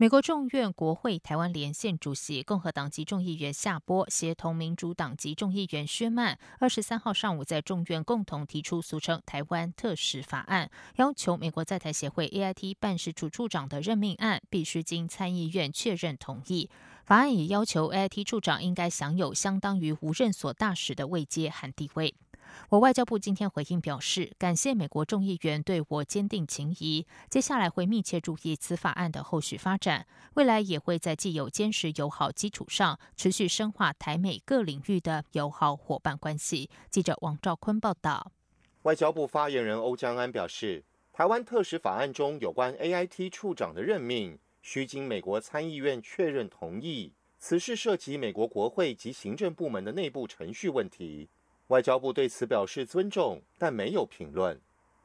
美国众院国会台湾连线主席共和党籍众议员夏波协同民主党籍众议员薛曼，二十三号上午在众院共同提出俗称“台湾特使法案”，要求美国在台协会 AIT 办事处处长的任命案必须经参议院确认同意。法案也要求 AIT 处长应该享有相当于无任所大使的位阶和地位。我外交部今天回应表示，感谢美国众议员对我坚定情谊，接下来会密切注意此法案的后续发展，未来也会在既有坚实友好基础上，持续深化台美各领域的友好伙伴关系。记者王兆坤报道。外交部发言人欧江安表示，台湾特使法案中有关 AIT 处长的任命，需经美国参议院确认同意，此事涉及美国国会及行政部门的内部程序问题。外交部对此表示尊重，但没有评论。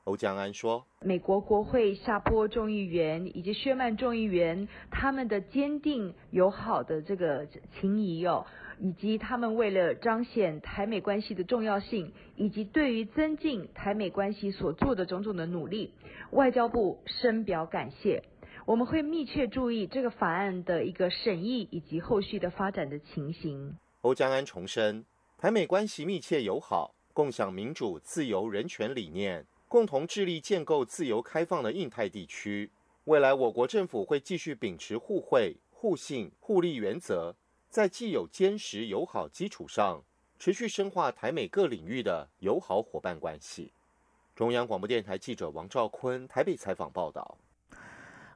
欧江安说：“美国国会夏波众议员以及薛曼众议员他们的坚定友好的这个情谊哦，以及他们为了彰显台美关系的重要性，以及对于增进台美关系所做的种种的努力，外交部深表感谢。我们会密切注意这个法案的一个审议以及后续的发展的情形。”欧江安重申。台美关系密切友好，共享民主、自由、人权理念，共同致力建构自由开放的印太地区。未来，我国政府会继续秉持互惠、互信、互利原则，在既有坚实友好基础上，持续深化台美各领域的友好伙伴关系。中央广播电台记者王兆坤台北采访报道。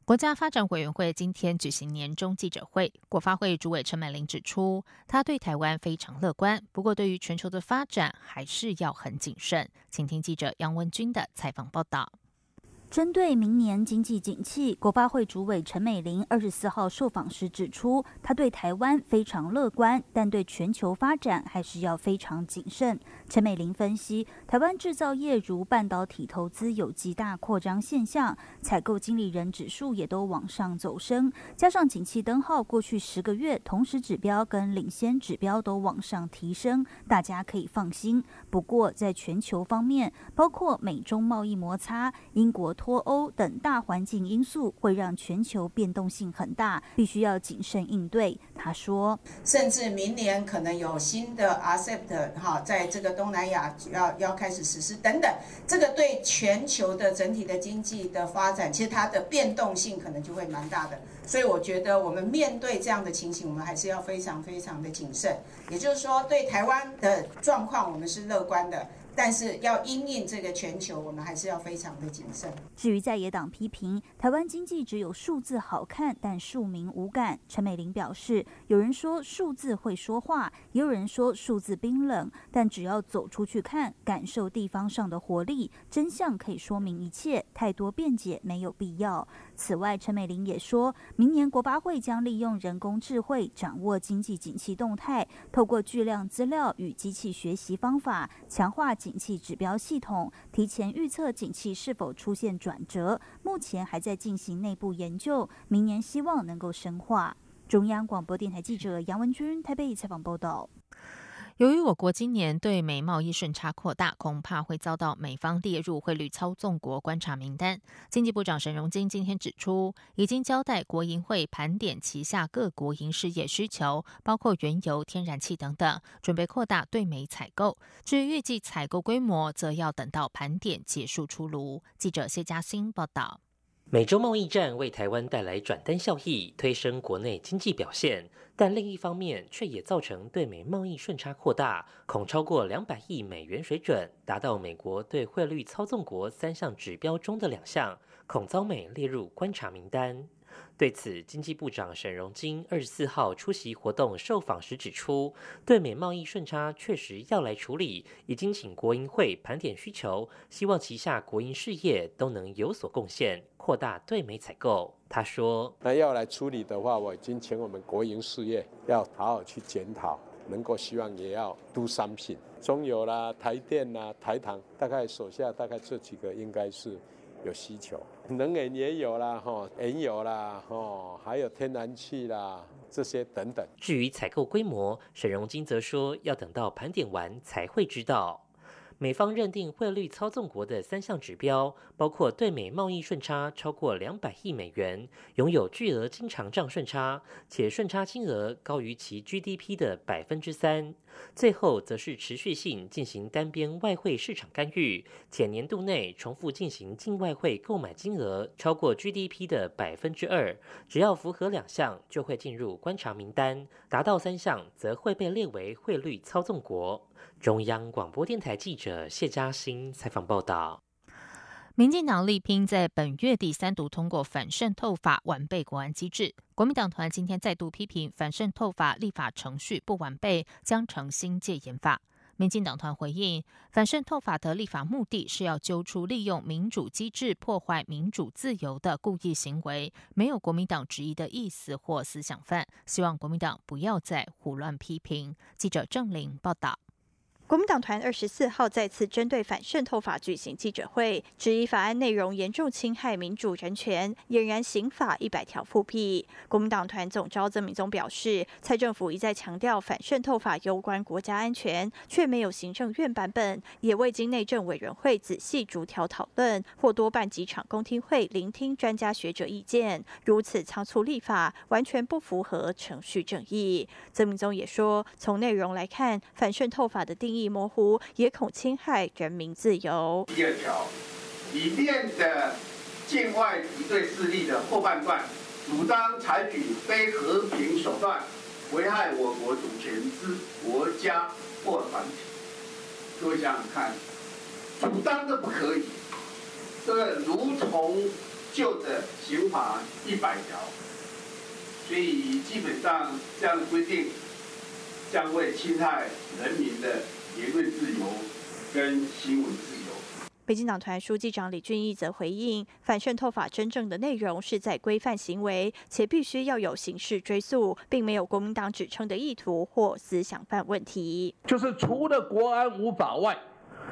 国家发展委员会今天举行年终记者会，国发会主委陈美玲指出，他对台湾非常乐观，不过对于全球的发展还是要很谨慎。请听记者杨文军的采访报道。针对明年经济景气，国发会主委陈美玲二十四号受访时指出，他对台湾非常乐观，但对全球发展还是要非常谨慎。陈美玲分析，台湾制造业如半导体投资有极大扩张现象，采购经理人指数也都往上走升，加上景气灯号过去十个月同时指标跟领先指标都往上提升，大家可以放心。不过在全球方面，包括美中贸易摩擦、英国。脱欧等大环境因素会让全球变动性很大，必须要谨慎应对。他说，甚至明年可能有新的 RCEP 哈，在这个东南亚要要开始实施等等，这个对全球的整体的经济的发展，其实它的变动性可能就会蛮大的。所以我觉得我们面对这样的情形，我们还是要非常非常的谨慎。也就是说，对台湾的状况，我们是乐观的。但是要因应这个全球，我们还是要非常的谨慎。至于在野党批评台湾经济只有数字好看，但庶民无感，陈美玲表示，有人说数字会说话，也有人说数字冰冷，但只要走出去看，感受地方上的活力，真相可以说明一切，太多辩解没有必要。此外，陈美玲也说明年国发会将利用人工智慧掌握经济景气动态，透过巨量资料与机器学习方法，强化景气指标系统，提前预测景气是否出现转折。目前还在进行内部研究，明年希望能够深化。中央广播电台记者杨文君台北采访报道。由于我国今年对美贸易顺差扩大，恐怕会遭到美方列入汇率操纵国观察名单。经济部长沈荣金今天指出，已经交代国营会盘点旗下各国营事业需求，包括原油、天然气等等，准备扩大对美采购。至于预计采购规模，则要等到盘点结束出炉。记者谢嘉欣报道。美洲贸易战为台湾带来转单效益，推升国内经济表现，但另一方面却也造成对美贸易顺差扩大，恐超过两百亿美元水准，达到美国对汇率操纵国三项指标中的两项，恐遭美列入观察名单。对此，经济部长沈荣金二十四号出席活动受访时指出，对美贸易顺差确实要来处理，已经请国营会盘点需求，希望旗下国营事业都能有所贡献，扩大对美采购。他说：“那要来处理的话，我已经请我们国营事业要好好去检讨。”能够希望也要都商品，中油啦、台电啦、台糖，大概手下大概这几个应该是有需求，能源也有啦，哈，原油啦，哈，还有天然气啦，这些等等。至于采购规模，沈荣金则说要等到盘点完才会知道。美方认定汇率操纵国的三项指标，包括对美贸易顺差超过两百亿美元，拥有巨额经常账顺差，且顺差金额高于其 GDP 的百分之三。最后则是持续性进行单边外汇市场干预，且年度内重复进行境外汇购买金额超过 GDP 的百分之二。只要符合两项，就会进入观察名单；达到三项，则会被列为汇率操纵国。中央广播电台记者谢嘉欣采访报道：民进党力拼在本月底三读通过反渗透法，完备国安机制。国民党团今天再度批评反渗透法立法程序不完备，将成新戒严法。民进党团回应，反渗透法的立法目的是要揪出利用民主机制破坏民主自由的故意行为，没有国民党质疑的意思或思想犯。希望国民党不要再胡乱批评。记者郑玲报道。国民党团二十四号再次针对反渗透法举行记者会，质疑法案内容严重侵害民主人权，俨然刑法一百条复辟。国民党团总召曾明宗表示，蔡政府一再强调反渗透法攸关国家安全，却没有行政院版本，也未经内政委员会仔细逐条讨论，或多办几场公听会，聆听专家学者意见，如此仓促立法，完全不符合程序正义。曾明宗也说，从内容来看，反渗透法的定义。意模糊，也恐侵害人民自由。第二条，里面的境外敌对势力的后半段，主张采取非和平手段危害我国主权之国家或团体。各位想想看，主张的不可以，这个如同旧的刑法一百条，所以基本上这样的规定将会侵害人民的。言论自由跟新闻自由。北京党团书记长李俊毅则回应，反渗透法真正的内容是在规范行为，且必须要有刑事追诉，并没有国民党指称的意图或思想犯问题。就是除了国安无法外，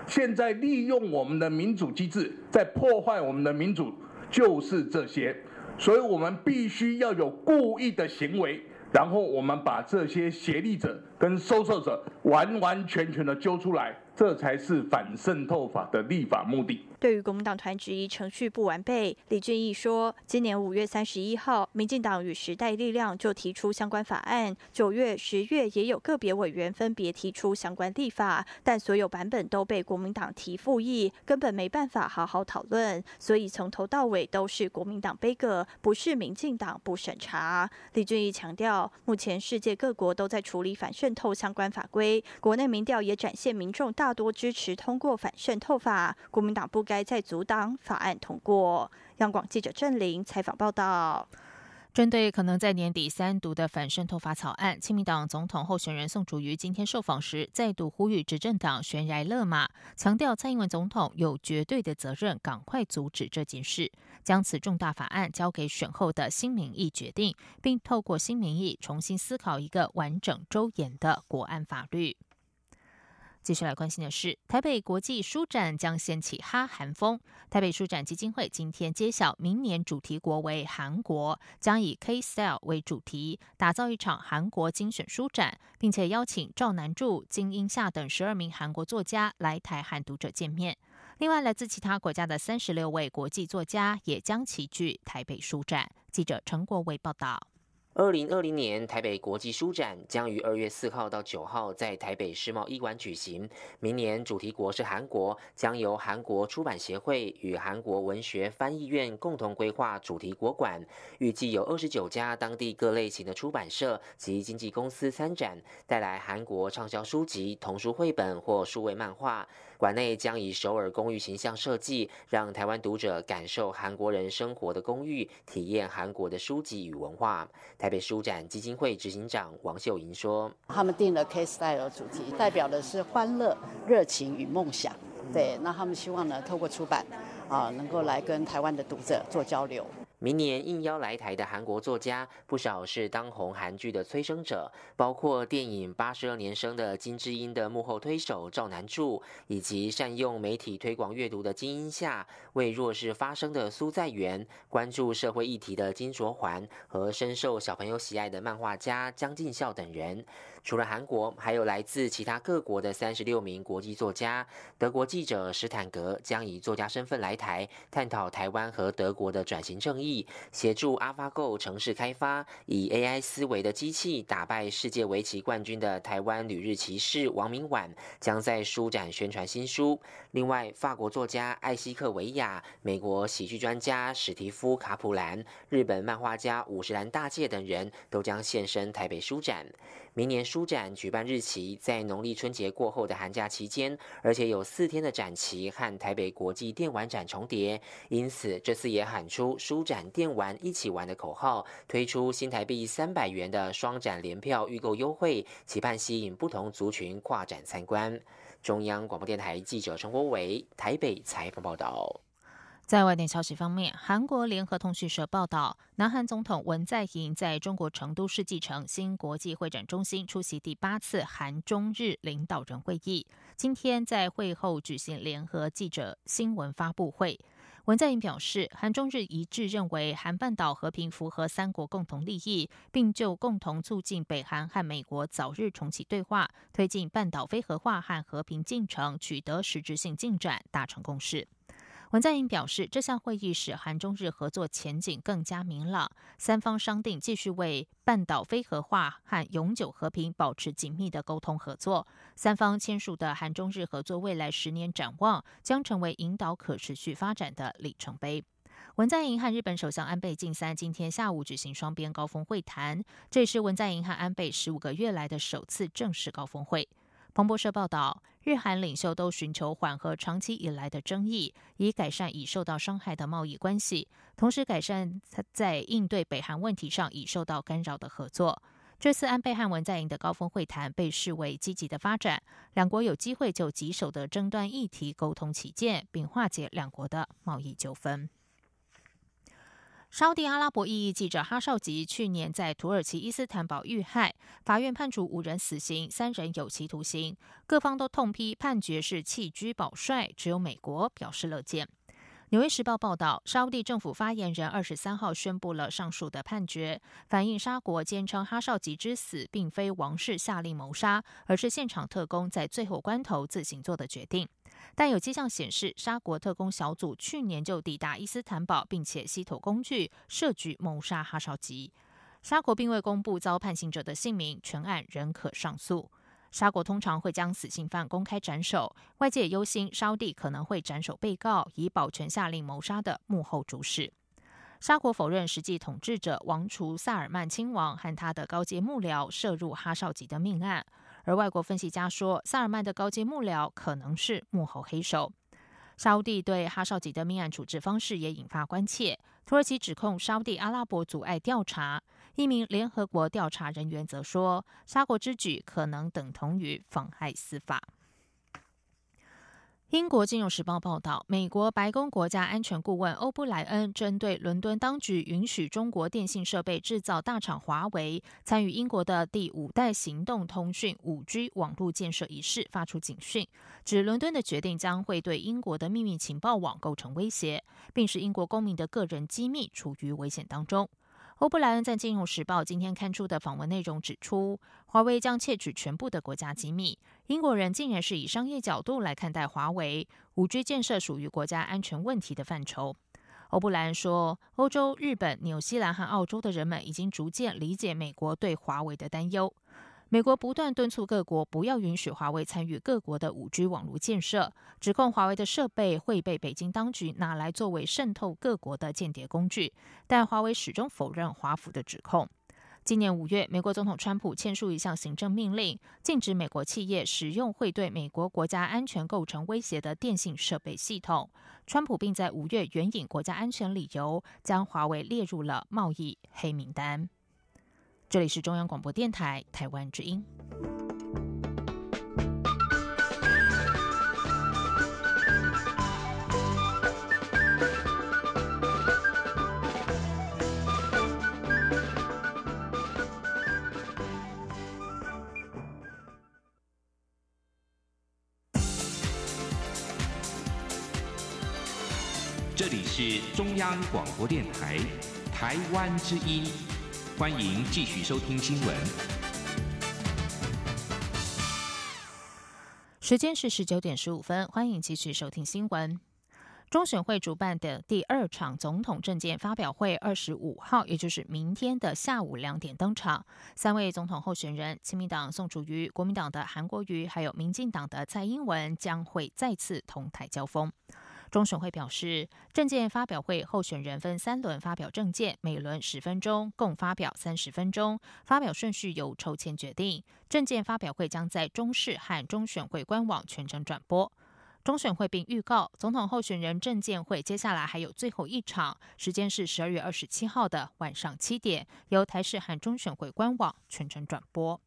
现在利用我们的民主机制在破坏我们的民主，就是这些。所以我们必须要有故意的行为，然后我们把这些协力者。跟收受者完完全全的揪出来，这才是反渗透法的立法目的。对于国民党团质疑程序不完备，李俊毅说，今年五月三十一号，民进党与时代力量就提出相关法案，九月、十月也有个别委员分别提出相关立法，但所有版本都被国民党提复议，根本没办法好好讨论，所以从头到尾都是国民党背锅，不是民进党不审查。李俊毅强调，目前世界各国都在处理反渗。透相关法规，国内民调也展现民众大多支持通过反渗透法，国民党不该再阻挡法案通过。央广记者郑玲采访报道。针对可能在年底三读的反渗透法草案，亲民党总统候选人宋楚瑜今天受访时再度呼吁执政党悬崖勒马，强调蔡英文总统有绝对的责任，赶快阻止这件事，将此重大法案交给选后的新民意决定，并透过新民意重新思考一个完整周延的国安法律。接下来关心的是，台北国际书展将掀起哈韩风。台北书展基金会今天揭晓，明年主题国为韩国，将以 K-Style 为主题，打造一场韩国精选书展，并且邀请赵南柱、金英夏等十二名韩国作家来台和读者见面。另外，来自其他国家的三十六位国际作家也将齐聚台北书展。记者陈国伟报道。二零二零年台北国际书展将于二月四号到九号在台北世贸一馆举行。明年主题国是韩国，将由韩国出版协会与韩国文学翻译院共同规划主题国馆。预计有二十九家当地各类型的出版社及经纪公司参展，带来韩国畅销书籍、童书绘本或数位漫画。馆内将以首尔公寓形象设计，让台湾读者感受韩国人生活的公寓，体验韩国的书籍与文化。台北书展基金会执行长王秀莹说：“他们定了 K Style 主题，代表的是欢乐、热情与梦想。对，那他们希望呢，透过出版啊，能够来跟台湾的读者做交流。”明年应邀来台的韩国作家不少是当红韩剧的催生者，包括电影《八十二年生》的金智英的幕后推手赵南柱，以及善用媒体推广阅读的金英夏，为弱势发声的苏在元，关注社会议题的金卓环，和深受小朋友喜爱的漫画家江进孝等人。除了韩国，还有来自其他各国的三十六名国际作家。德国记者史坦格将以作家身份来台，探讨台湾和德国的转型正义，协助 AlphaGo 城市开发，以 AI 思维的机器打败世界围棋冠军的台湾旅日骑士王明婉，将在书展宣传新书。另外，法国作家艾希克维亚、美国喜剧专家史蒂夫卡普兰、日本漫画家五十岚大介等人都将现身台北书展。明年书展举办日期在农历春节过后的寒假期间，而且有四天的展期和台北国际电玩展重叠，因此这次也喊出“书展电玩一起玩”的口号，推出新台币三百元的双展联票预购优惠，期盼吸引不同族群跨展参观。中央广播电台记者陈国伟台北采访报道。在外电消息方面，韩国联合通讯社报道，南韩总统文在寅在中国成都世纪城新国际会展中心出席第八次韩中日领导人会议。今天在会后举行联合记者新闻发布会。文在寅表示，韩中日一致认为韩半岛和平符合三国共同利益，并就共同促进北韩和美国早日重启对话，推进半岛非核化和和平进程取得实质性进展，达成共识。文在寅表示，这项会议使韩中日合作前景更加明朗。三方商定继续为半岛非核化和永久和平保持紧密的沟通合作。三方签署的韩中日合作未来十年展望，将成为引导可持续发展的里程碑。文在寅和日本首相安倍晋三今天下午举行双边高峰会谈，这也是文在寅和安倍十五个月来的首次正式高峰会。彭博社报道，日韩领袖都寻求缓和长期以来的争议，以改善已受到伤害的贸易关系，同时改善在应对北韩问题上已受到干扰的合作。这次安倍和文在寅的高峰会谈被视为积极的发展，两国有机会就棘手的争端议题沟通起见，并化解两国的贸易纠纷。沙地阿拉伯裔记者哈绍吉去年在土耳其伊斯坦堡遇害，法院判处五人死刑，三人有期徒刑。各方都痛批判决是弃车保帅，只有美国表示乐见。纽约时报报道，沙地政府发言人二十三号宣布了上述的判决，反映沙国坚称哈绍吉之死并非王室下令谋杀，而是现场特工在最后关头自行做的决定。但有迹象显示，沙国特工小组去年就抵达伊斯坦堡，并且系统工具设局谋杀哈绍吉。沙国并未公布遭判刑者的姓名，全案仍可上诉。沙国通常会将死刑犯公开斩首，外界也忧心沙地可能会斩首被告，以保全下令谋杀的幕后主使。沙国否认实际统治者王储萨尔曼亲王和他的高阶幕僚涉入哈绍吉的命案，而外国分析家说，萨尔曼的高阶幕僚可能是幕后黑手。沙地对哈绍吉的命案处置方式也引发关切。土耳其指控沙地阿拉伯阻碍调查，一名联合国调查人员则说，沙国之举可能等同于妨害司法。英国金融时报报道，美国白宫国家安全顾问欧布莱恩针对伦敦当局允许中国电信设备制造大厂华为参与英国的第五代行动通讯五 G 网络建设一事发出警讯，指伦敦的决定将会对英国的秘密情报网构成威胁，并使英国公民的个人机密处于危险当中。欧布莱恩在《金融时报》今天刊出的访问内容指出，华为将窃取全部的国家机密。英国人竟然是以商业角度来看待华为五 G 建设属于国家安全问题的范畴。欧布莱恩说，欧洲、日本、纽西兰和澳洲的人们已经逐渐理解美国对华为的担忧。美国不断敦促各国不要允许华为参与各国的五 G 网络建设，指控华为的设备会被北京当局拿来作为渗透各国的间谍工具，但华为始终否认华府的指控。今年五月，美国总统川普签署一项行政命令，禁止美国企业使用会对美国国家安全构成威胁的电信设备系统。川普并在五月援引国家安全理由，将华为列入了贸易黑名单。这里是中央广播电台台湾之音。这里是中央广播电台台湾之音。欢迎继续收听新闻。时间是十九点十五分，欢迎继续收听新闻。中选会主办的第二场总统政见发表会，二十五号，也就是明天的下午两点登场。三位总统候选人，亲民党宋楚瑜、国民党的韩国瑜，还有民进党的蔡英文，将会再次同台交锋。中选会表示，证件发表会候选人分三轮发表证件，每轮十分钟，共发表三十分钟。发表顺序由抽签决定。证件发表会将在中视和中选会官网全程转播。中选会并预告，总统候选人证件会接下来还有最后一场，时间是十二月二十七号的晚上七点，由台视和中选会官网全程转播。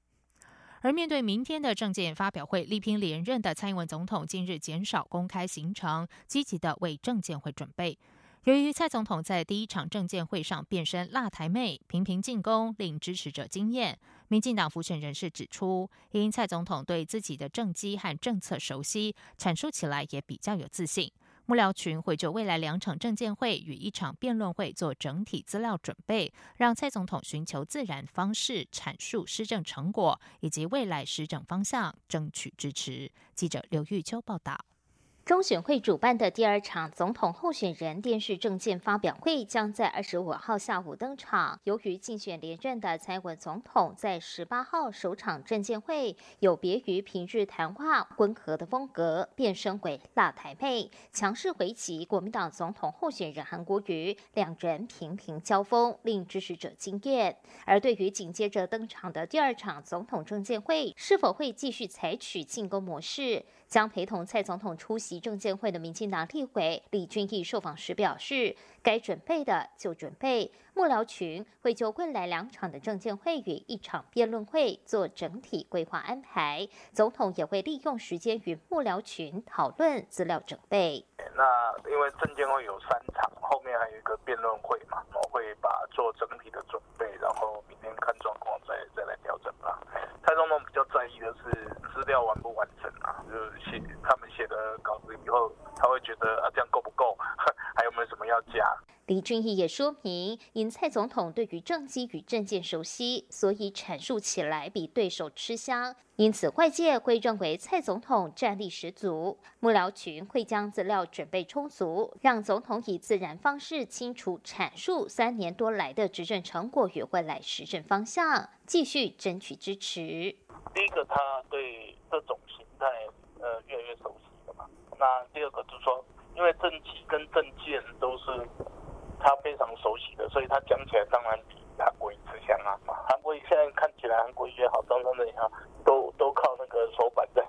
而面对明天的政见发表会，力拼连任的蔡英文总统近日减少公开行程，积极的为政见会准备。由于蔡总统在第一场政见会上变身辣台妹，频频进攻，令支持者惊艳。民进党辅选人士指出，因蔡总统对自己的政绩和政策熟悉，阐述起来也比较有自信。幕僚群会就未来两场政见会与一场辩论会做整体资料准备，让蔡总统寻求自然方式阐述施政成果以及未来施政方向，争取支持。记者刘玉秋报道。中选会主办的第二场总统候选人电视政见发表会将在二十五号下午登场。由于竞选连任的蔡文总统在十八号首场政见会有别于平日谈话温和的风格，变身为辣台妹，强势回击国民党总统候选人韩国瑜，两人频频交锋，令支持者惊艳。而对于紧接着登场的第二场总统政见会，是否会继续采取进攻模式？将陪同蔡总统出席证监会的民进党立委李俊毅受访时表示，该准备的就准备，幕僚群会就未来两场的证监会与一场辩论会做整体规划安排，总统也会利用时间与幕僚群讨论资料准备。那因为证监会有三场，后面还有一个辩论会嘛，我会把做整体的准备，然后明天看状况再再来调整吧。蔡总统比较在意的是资料完不完整啊，就是写他们写的稿子以后，他会觉得啊这样够不够，还有没有什么要加？李俊毅也说明，因蔡总统对于政绩与政见熟悉，所以阐述起来比对手吃香。因此，外界会认为蔡总统战力十足，幕僚群会将资料准备充足，让总统以自然方式清楚阐述三年多来的执政成果与未来施政方向，继续争取支持。第一个，他对这种形态呃越来越熟悉了嘛。那第二个就是说，因为政绩跟政见都是。他非常熟悉的，所以他讲起来当然比韩国瑜吃香啊。韩国瑜现在看起来韩国瑜也好，张三的也好，都都靠那个手板在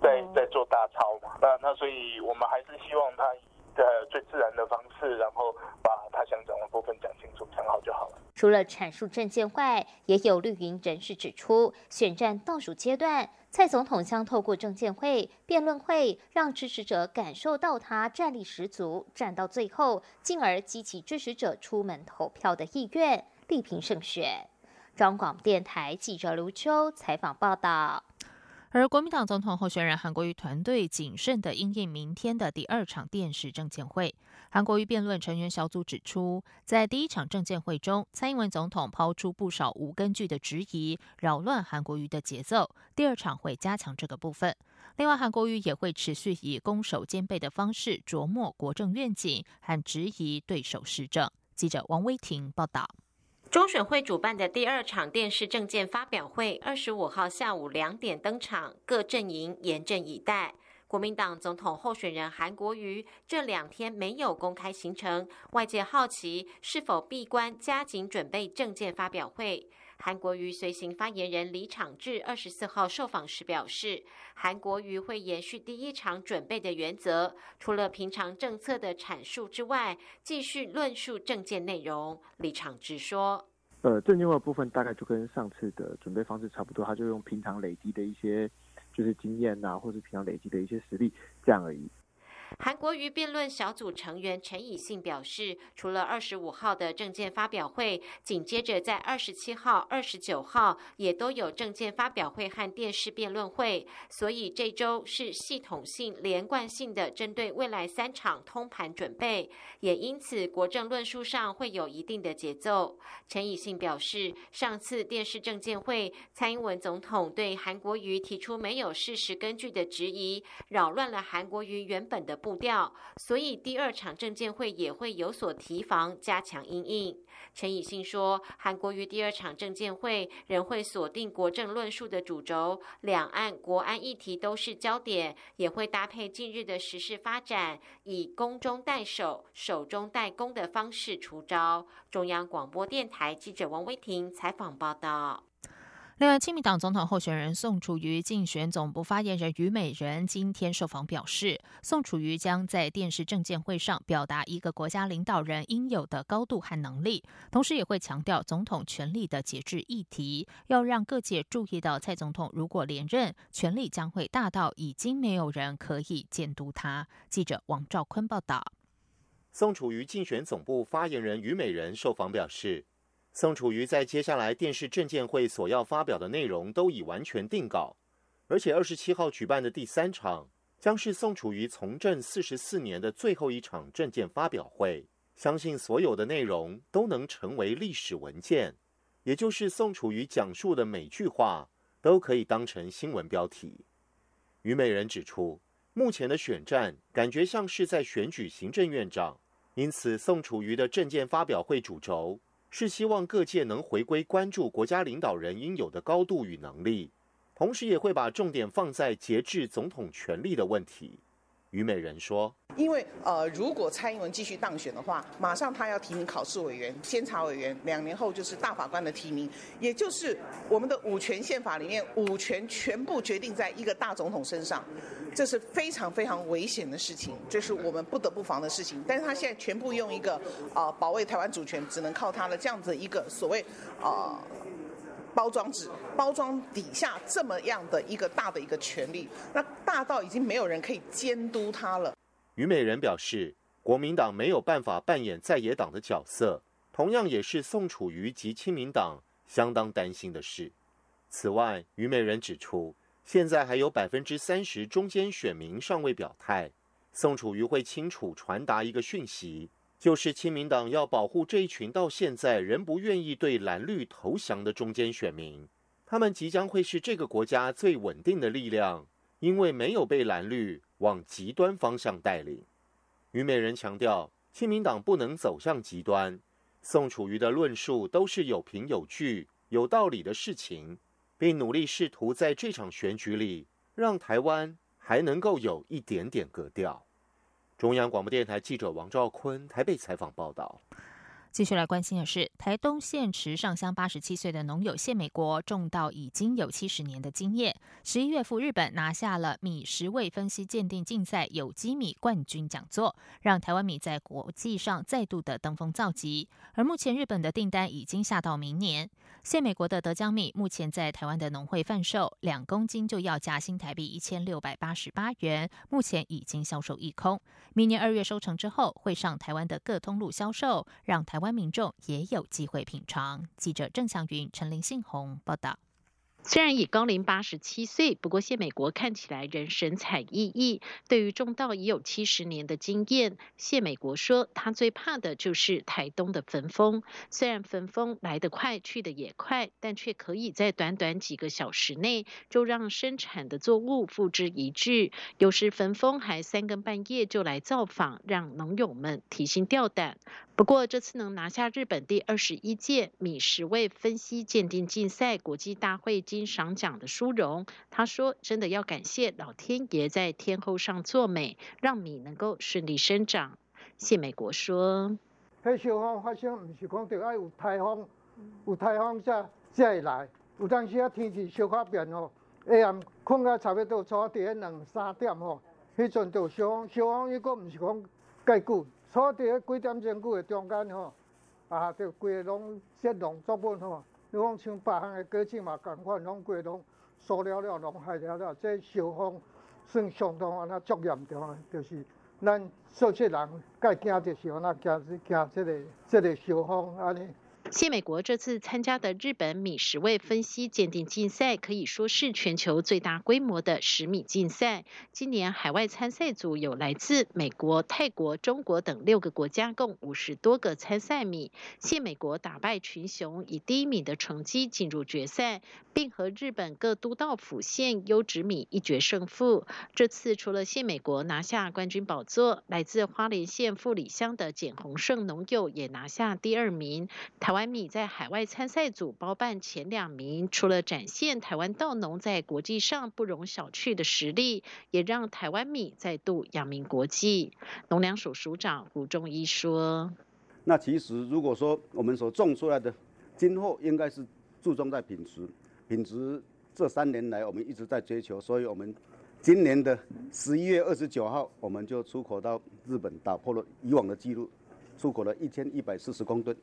在在做大操嘛。那那所以我们还是希望他以呃最自然的方式，然后把他想讲的部分讲清楚、讲好就好了。除了阐述政见外，也有绿营人士指出，选战倒数阶段。蔡总统将透过政见会、辩论会，让支持者感受到他战力十足，战到最后，进而激起支持者出门投票的意愿，力拼胜选。中广电台记者卢秋采访报道。而国民党总统候选人韩国瑜团队谨慎的应应明天的第二场电视政见会。韩国瑜辩论成员小组指出，在第一场政见会中，蔡英文总统抛出不少无根据的质疑，扰乱韩国瑜的节奏。第二场会加强这个部分。另外，韩国瑜也会持续以攻守兼备的方式琢磨国政愿景和质疑对手施政。记者王威婷报道。中选会主办的第二场电视政见发表会，二十五号下午两点登场，各阵营严阵以待。国民党总统候选人韩国瑜这两天没有公开行程，外界好奇是否闭关加紧准备政见发表会。韩国瑜随行发言人李昶志二十四号受访时表示，韩国瑜会延续第一场准备的原则，除了平常政策的阐述之外，继续论述政见内容。李昶志说：“呃，政见的部分大概就跟上次的准备方式差不多，他就用平常累积的一些就是经验呐，或是平常累积的一些实力这样而已。”韩国瑜辩论小组成员陈以信表示，除了二十五号的政见发表会，紧接着在二十七号、二十九号也都有政见发表会和电视辩论会，所以这周是系统性、连贯性的针对未来三场通盘准备，也因此国政论述上会有一定的节奏。陈以信表示，上次电视政见会，蔡英文总统对韩国瑜提出没有事实根据的质疑，扰乱了韩国瑜原本的。步调，所以第二场证监会也会有所提防，加强应应。陈以信说，韩国于第二场证监会仍会锁定国政论述的主轴，两岸国安议题都是焦点，也会搭配近日的时事发展，以攻中带守、守中带攻的方式出招。中央广播电台记者王威婷采访报道。另外，亲民党总统候选人宋楚瑜竞选总部发言人虞美人今天受访表示，宋楚瑜将在电视政见会上表达一个国家领导人应有的高度和能力，同时也会强调总统权力的节制议题，要让各界注意到蔡总统如果连任，权力将会大到已经没有人可以监督他。记者王兆坤报道。宋楚瑜竞选总部发言人虞美人受访表示。宋楚瑜在接下来电视证监会所要发表的内容都已完全定稿，而且二十七号举办的第三场将是宋楚瑜从政四十四年的最后一场证件发表会。相信所有的内容都能成为历史文件，也就是宋楚瑜讲述的每句话都可以当成新闻标题。虞美人指出，目前的选战感觉像是在选举行政院长，因此宋楚瑜的证件发表会主轴。是希望各界能回归关注国家领导人应有的高度与能力，同时也会把重点放在节制总统权力的问题。虞美人说：“因为呃，如果蔡英文继续当选的话，马上他要提名考试委员、监察委员，两年后就是大法官的提名，也就是我们的五权宪法里面，五权全部决定在一个大总统身上，这是非常非常危险的事情，这是我们不得不防的事情。但是他现在全部用一个啊，保卫台湾主权只能靠他的这样子一个所谓啊。”包装纸包装底下这么样的一个大的一个权利，那大到已经没有人可以监督他了。虞美人表示，国民党没有办法扮演在野党的角色，同样也是宋楚瑜及亲民党相当担心的事。此外，虞美人指出，现在还有百分之三十中间选民尚未表态，宋楚瑜会清楚传达一个讯息。就是亲民党要保护这一群到现在仍不愿意对蓝绿投降的中间选民，他们即将会是这个国家最稳定的力量，因为没有被蓝绿往极端方向带领。虞美人强调，亲民党不能走向极端。宋楚瑜的论述都是有凭有据、有道理的事情，并努力试图在这场选举里让台湾还能够有一点点格调。中央广播电台记者王兆坤台北采访报道。继续来关心的是，台东县池上乡八十七岁的农友谢美国种稻已经有七十年的经验。十一月赴日本拿下了米食味分析鉴定竞赛有机米冠军讲座，让台湾米在国际上再度的登峰造极。而目前日本的订单已经下到明年。现美国的德江米目前在台湾的农会贩售，两公斤就要价新台币一千六百八十八元，目前已经销售一空。明年二月收成之后，会上台湾的各通路销售，让台。湾民众也有机会品尝。记者郑祥云、陈林信宏报道。虽然已高龄八十七岁，不过谢美国看起来仍神采奕奕。对于种稻已有七十年的经验，谢美国说，他最怕的就是台东的焚风。虽然焚风来得快，去得也快，但却可以在短短几个小时内就让生产的作物付之一炬。有时焚风还三更半夜就来造访，让农友们提心吊胆。不过这次能拿下日本第二十一届米食味分析鉴定竞赛国际大会。金赏奖的殊荣，他说：“真的要感谢老天爷在天后上作美，让米能够顺利生长。”谢美国说：“迄小风发生，唔是讲着爱有台风，有台风才才会来。有当时啊天气小可变吼，下暗困到差不多初伫咧两三点吼，迄阵就小风，小风伊个唔是讲介久，初伫咧几点钟久的中间吼，啊，着规个拢雪龙作文吼。”你讲像别项的果子嘛，共款拢规个拢烧了了，拢害了了。这烧风算相当安那足严重的，就是咱做这人该惊着是安那惊惊即个即个烧风安尼。谢美国这次参加的日本米十位分析鉴定竞赛，可以说是全球最大规模的十米竞赛。今年海外参赛组有来自美国、泰国、中国等六个国家，共五十多个参赛米。谢美国打败群雄，以第一名的成绩进入决赛，并和日本各都道府县优质米一决胜负。这次除了谢美国拿下冠军宝座，来自花莲县富里乡的简宏胜农友也拿下第二名。台湾米在海外参赛组包办前两名，除了展现台湾稻农在国际上不容小觑的实力，也让台湾米再度扬名国际。农粮署署长胡仲一说：“那其实如果说我们所种出来的，今后应该是注重在品质，品质这三年来我们一直在追求，所以我们今年的十一月二十九号，我们就出口到日本，打破了以往的记录，出口了一千一百四十公吨。”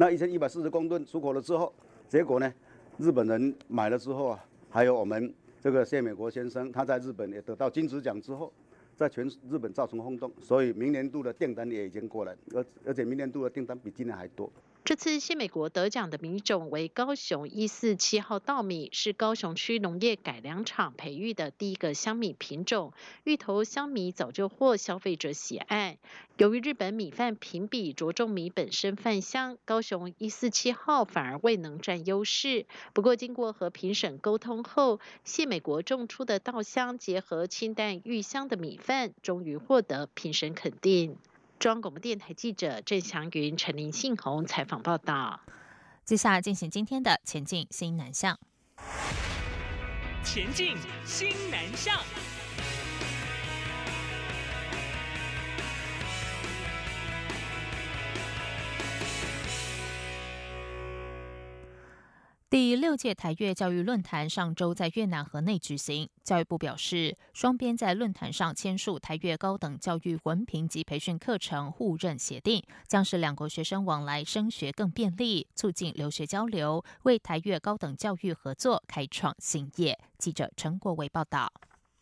那一千一百四十公吨出口了之后，结果呢？日本人买了之后啊，还有我们这个谢美国先生，他在日本也得到金质奖之后，在全日本造成轰动，所以明年度的订单也已经过来，而而且明年度的订单比今年还多。这次谢美国得奖的米种为高雄一四七号稻米，是高雄区农业改良场培育的第一个香米品种。芋头香米早就获消费者喜爱。由于日本米饭评比着重米本身饭香，高雄一四七号反而未能占优势。不过经过和评审沟通后，谢美国种出的稻香结合清淡芋香的米饭，终于获得评审肯定。中央广播电台记者郑祥云、陈林信宏采访报道。接下来进行今天的前进新南向。前进新南向。第六届台越教育论坛上周在越南河内举行。教育部表示，双边在论坛上签署台越高等教育文凭及培训课程互认协定，将使两国学生往来升学更便利，促进留学交流，为台越高等教育合作开创新业。记者陈国伟报道。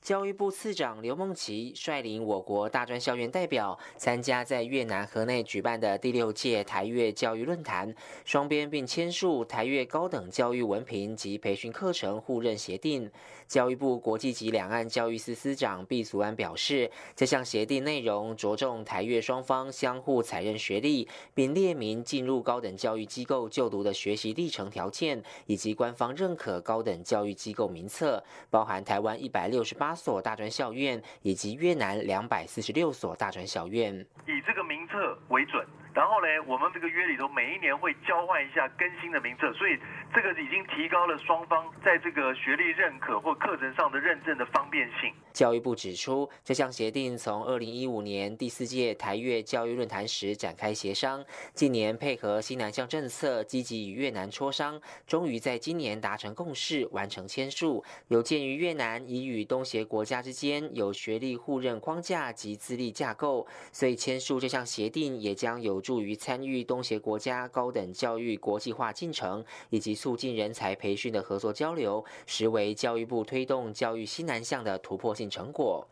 教育部次长刘梦琪率领我国大专校园代表参加在越南河内举办的第六届台越教育论坛，双边并签署台越高等教育文凭及培训课程互认协定。教育部国际及两岸教育司司长毕祖安表示，这项协定内容着重台越双方相互采认学历，并列明进入高等教育机构就读的学习历程条件，以及官方认可高等教育机构名册，包含台湾一百六十八所大专校院以及越南两百四十六所大专校院，以这个名册为准。然后呢，我们这个约里头每一年会交换一下更新的名册，所以这个已经提高了双方在这个学历认可或课程上的认证的方便性。教育部指出，这项协定从二零一五年第四届台越教育论坛时展开协商，近年配合西南向政策，积极与越南磋商，终于在今年达成共识，完成签署。有鉴于越南已与东协国家之间有学历互认框架及资历架构，所以签署这项协定也将有。助于参与东协国家高等教育国际化进程，以及促进人才培训的合作交流，实为教育部推动教育西南向的突破性成果。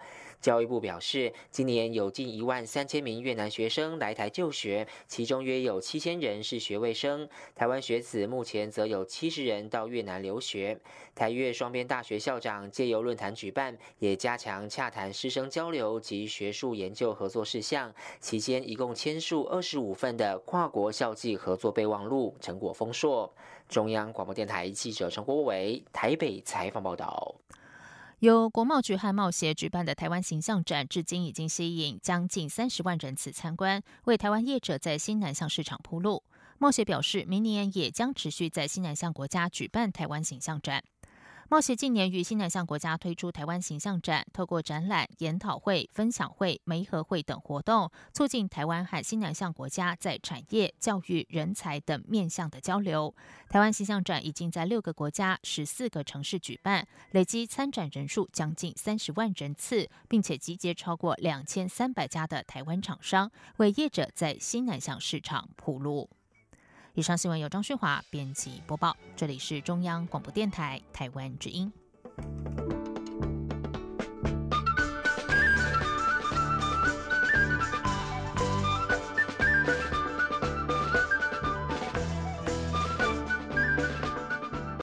教育部表示，今年有近一万三千名越南学生来台就学，其中约有七千人是学位生。台湾学子目前则有七十人到越南留学。台越双边大学校长借由论坛举办，也加强洽谈师生交流及学术研究合作事项。期间一共签署二十五份的跨国校际合作备忘录，成果丰硕。中央广播电台记者陈国伟台北采访报道。由国贸局和贸协举办的台湾形象展，至今已经吸引将近三十万人次参观，为台湾业者在新南向市场铺路。贸协表示，明年也将持续在新南向国家举办台湾形象展。贸协近年与新南向国家推出台湾形象展，透过展览、研讨会、分享会、媒合会等活动，促进台湾和新南向国家在产业、教育、人才等面向的交流。台湾形象展已经在六个国家、十四个城市举办，累计参展人数将近三十万人次，并且集结超过两千三百家的台湾厂商，为业者在新南向市场铺路。以上新闻由张旭华编辑播报，这里是中央广播电台台湾之音。